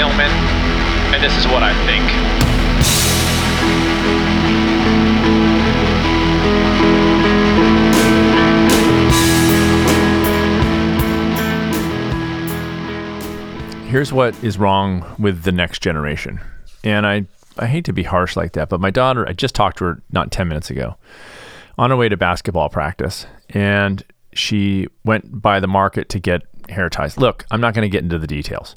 Hillman, and this is what I think. Here's what is wrong with the next generation. And I, I hate to be harsh like that, but my daughter, I just talked to her not 10 minutes ago on her way to basketball practice. And she went by the market to get hair ties. Look, I'm not going to get into the details.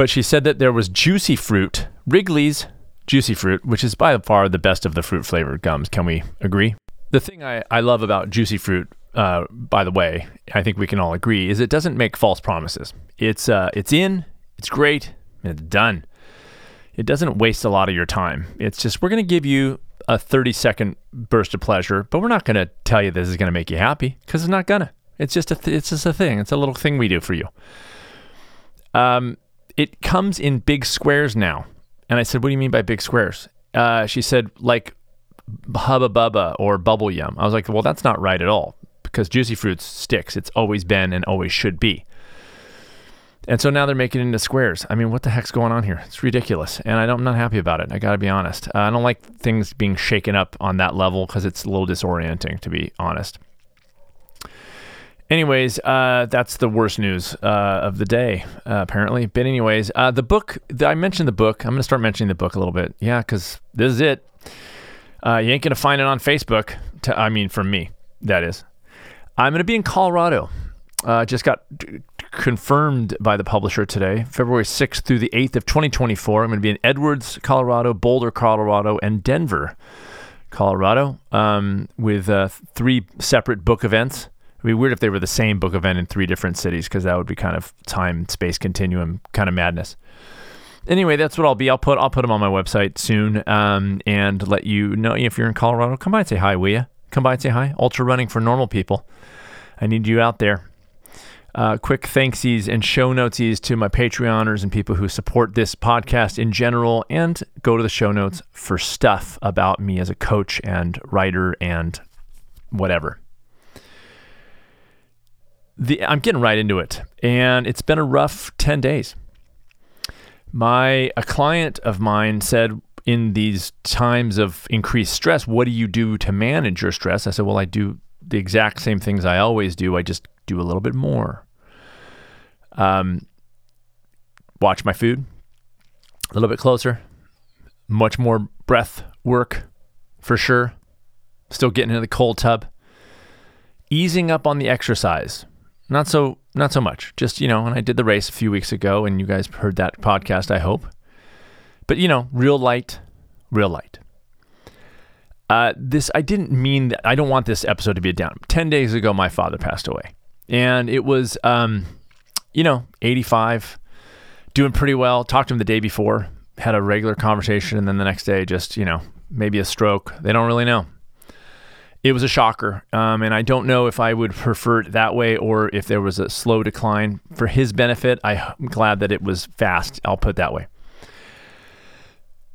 But she said that there was juicy fruit, Wrigley's juicy fruit, which is by far the best of the fruit flavored gums. Can we agree? The thing I, I love about juicy fruit, uh, by the way, I think we can all agree, is it doesn't make false promises. It's uh, it's in, it's great, and it's done. It doesn't waste a lot of your time. It's just we're going to give you a 30 second burst of pleasure, but we're not going to tell you this is going to make you happy because it's not gonna. It's just a th- it's just a thing. It's a little thing we do for you. Um, it comes in big squares now, and I said, "What do you mean by big squares?" Uh, she said, "Like Hubba Bubba or Bubble Yum." I was like, "Well, that's not right at all because Juicy Fruits sticks. It's always been and always should be." And so now they're making it into squares. I mean, what the heck's going on here? It's ridiculous. And I am not happy about it. I got to be honest. Uh, I don't like things being shaken up on that level because it's a little disorienting, to be honest. Anyways, uh, that's the worst news uh, of the day, uh, apparently. But, anyways, uh, the book, I mentioned the book. I'm to start mentioning the book a little bit. Yeah, because this is it. Uh, you ain't to find it on Facebook. To, I mean, from me, that is. I'm to be in Colorado. Uh, just got confirmed by the publisher today, February 6th through the 8th of 2024. I'm to be in Edwards, Colorado, Boulder, Colorado, and Denver, Colorado, um, with three separate book events. It'd be weird if they were the same book event in three different cities because that would be kind of time space continuum kind of madness. Anyway, that's what I'll be. I'll put I'll put them on my website soon um, and let you know if you're in Colorado. Come by and say hi, will you? Come by and say hi. Ultra running for normal people. I need you out there. Uh, quick thanksies and show notesies to my Patreoners and people who support this podcast in general, and go to the show notes for stuff about me as a coach and writer and whatever the, I'm getting right into it, and it's been a rough 10 days. My a client of mine said in these times of increased stress, what do you do to manage your stress? I said, well, I do the exact same things I always do. I just do a little bit more. Um, watch my food a little bit closer, much more breath work for sure. Still getting into the cold tub, easing up on the exercise not so not so much. Just, you know, and I did the race a few weeks ago and you guys heard that podcast, I hope. But, you know, real light, real light. Uh, this I didn't mean that I don't want this episode to be a down. 10 days ago my father passed away. And it was um, you know, 85, doing pretty well. Talked to him the day before, had a regular conversation and then the next day just, you know, maybe a stroke. They don't really know it was a shocker. Um, and I don't know if I would prefer it that way or if there was a slow decline. For his benefit, I'm glad that it was fast. I'll put it that way.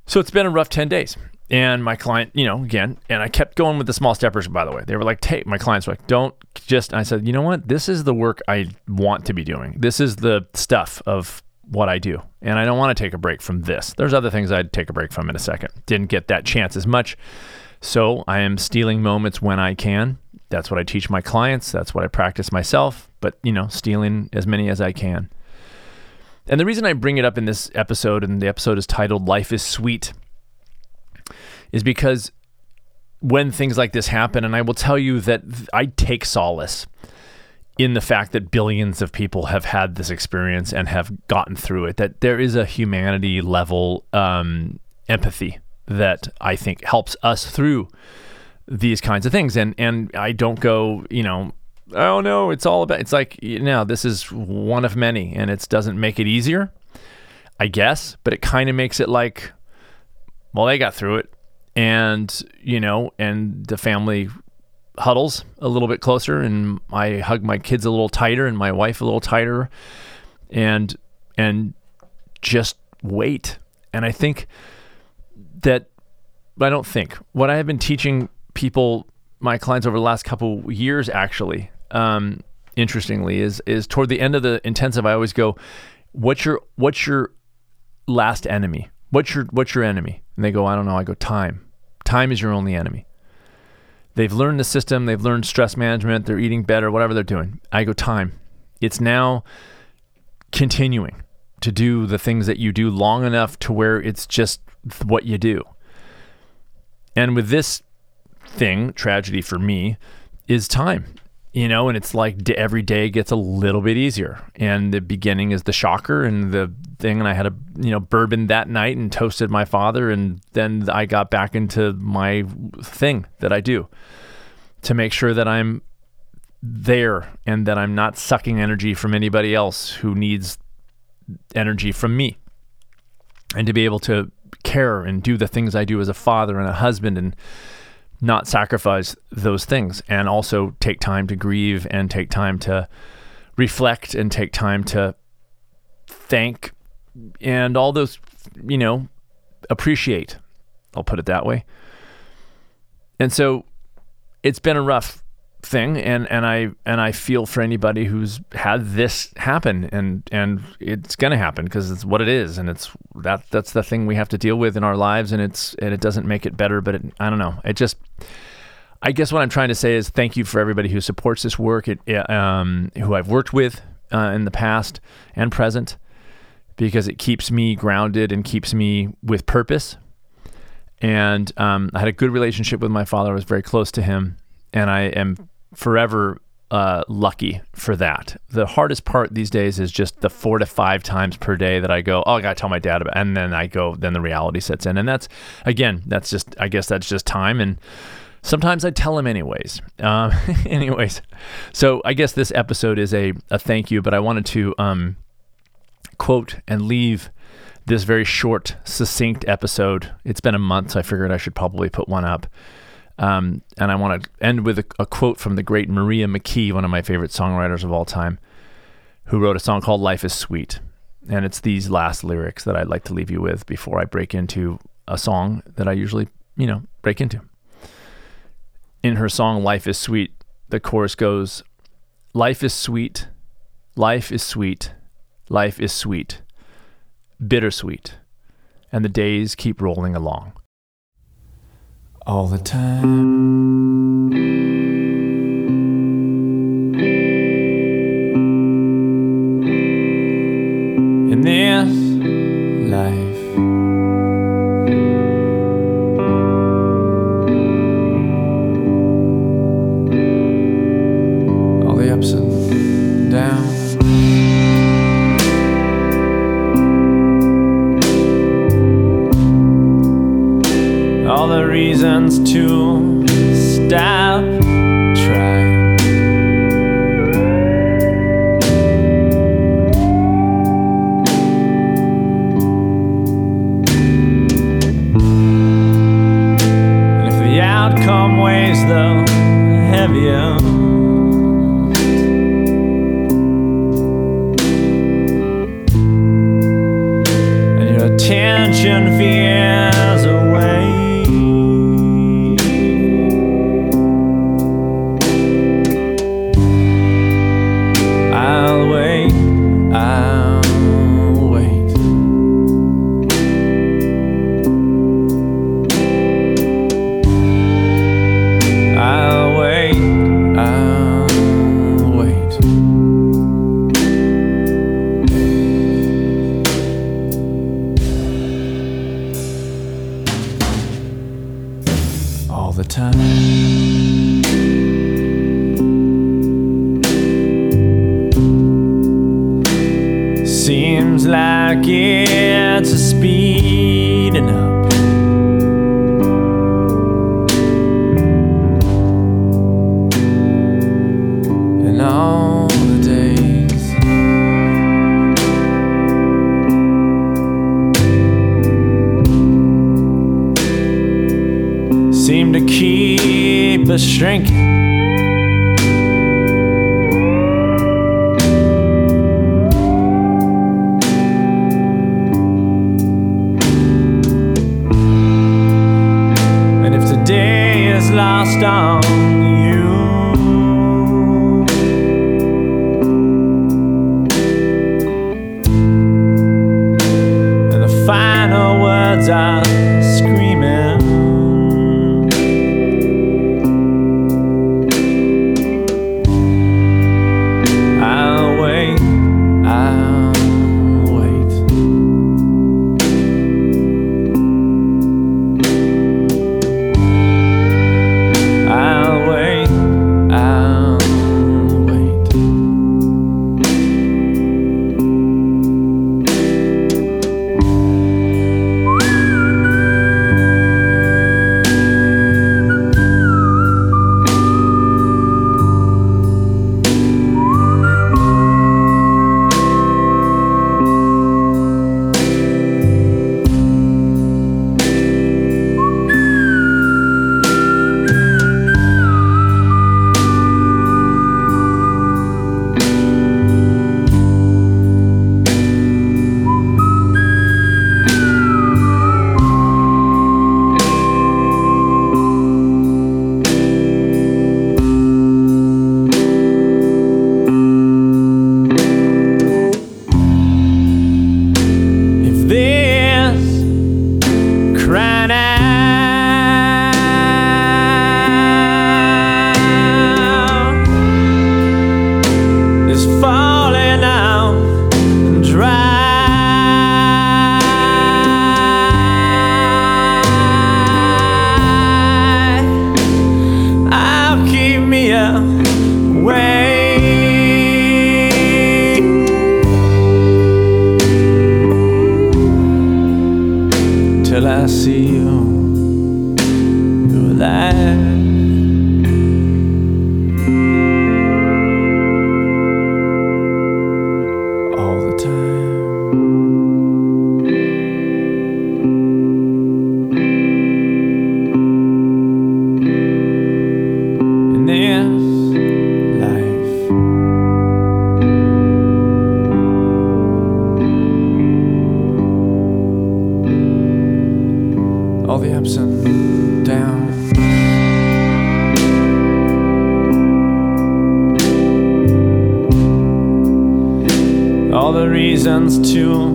So it's been a rough 10 days. And my client, you know, again, and I kept going with the small steppers, by the way. They were like, hey, my clients were like, don't just, I said, you know what? This is the work I want to be doing. This is the stuff of what I do. And I don't want to take a break from this. There's other things I'd take a break from in a second. Didn't get that chance as much. So I am stealing moments when I can. That's what I teach my clients. That's what I practice myself. But, you know, stealing as many as I can. And the reason I bring it up in this episode, and the episode is titled Life is Sweet, is because when things like this happen, and I will tell you that I take solace in the fact that billions of people have had this experience and have gotten through it, that there is a humanity level um, empathy that I think helps us through these kinds of things. And and I don't go, you know, oh no, it's all about. It's like you know, this is one of many, and it doesn't make it easier, I guess, but it kind of makes it like, well, they got through it, and you know, and the family huddles a little bit closer, and I hug my kids a little tighter, and my wife a little tighter, and and just wait. And I think that I don't think what I have been teaching people, my clients over the last couple years, actually, um, interestingly, is is toward the end of the intensive, I always go, what's your what's your last enemy? What's your what's your enemy? And they go, I don't know. I go, time. Time is your only enemy. They've learned the system, they've learned stress management, they're eating better, whatever they're doing. I go, time. It's now continuing to do the things that you do long enough to where it's just what you do. And with this thing, tragedy for me, is time. You know, and it's like every day gets a little bit easier. And the beginning is the shocker and the thing. And I had a, you know, bourbon that night and toasted my father. And then I got back into my thing that I do to make sure that I'm there and that I'm not sucking energy from anybody else who needs energy from me. And to be able to care and do the things I do as a father and a husband and not sacrifice those things. And also take time to grieve and take time to reflect and take time to thank and all those you know appreciate. I'll put it that way. And so it's been a rough thing and and I and I feel for anybody who's had this happen and and it's going to happen because it's what it is and it's that that's the thing we have to deal with in our lives and it's and it doesn't make it better but it, I don't know. It just I guess what I'm trying to say is thank you for everybody who supports this work. It, um, who I've worked with uh, in the past and present because it keeps me grounded and keeps me with purpose. And um, I had a good relationship with my father. I was very close to him and I am forever uh, lucky for that. The hardest part these days is just the four to five times per day that I go, oh, I gotta tell my dad about, and then I go, then the reality sets in, and that's again, that's just, I guess that's just time, and sometimes I tell him anyways. Uh, anyways, so I guess this episode is a, a thank you, but I wanted to um, quote and leave this very short, succinct episode. It's been a month, so I figured I should probably put one up. Um, and I want to end with a, a, quote from the great Maria McKee, one of my favorite songwriters of all time, who wrote a song called Life is Sweet. And it's these last lyrics that I'd like to leave you with before I break into a song that I usually, you know, break into. In her song Life is Sweet, the chorus goes, Life is sweet, life is sweet, life is sweet, bittersweet, and the days keep rolling along all the time. In this life, the time. Seems like it's to keep us shrinking. And if the day is lost on na I reasons to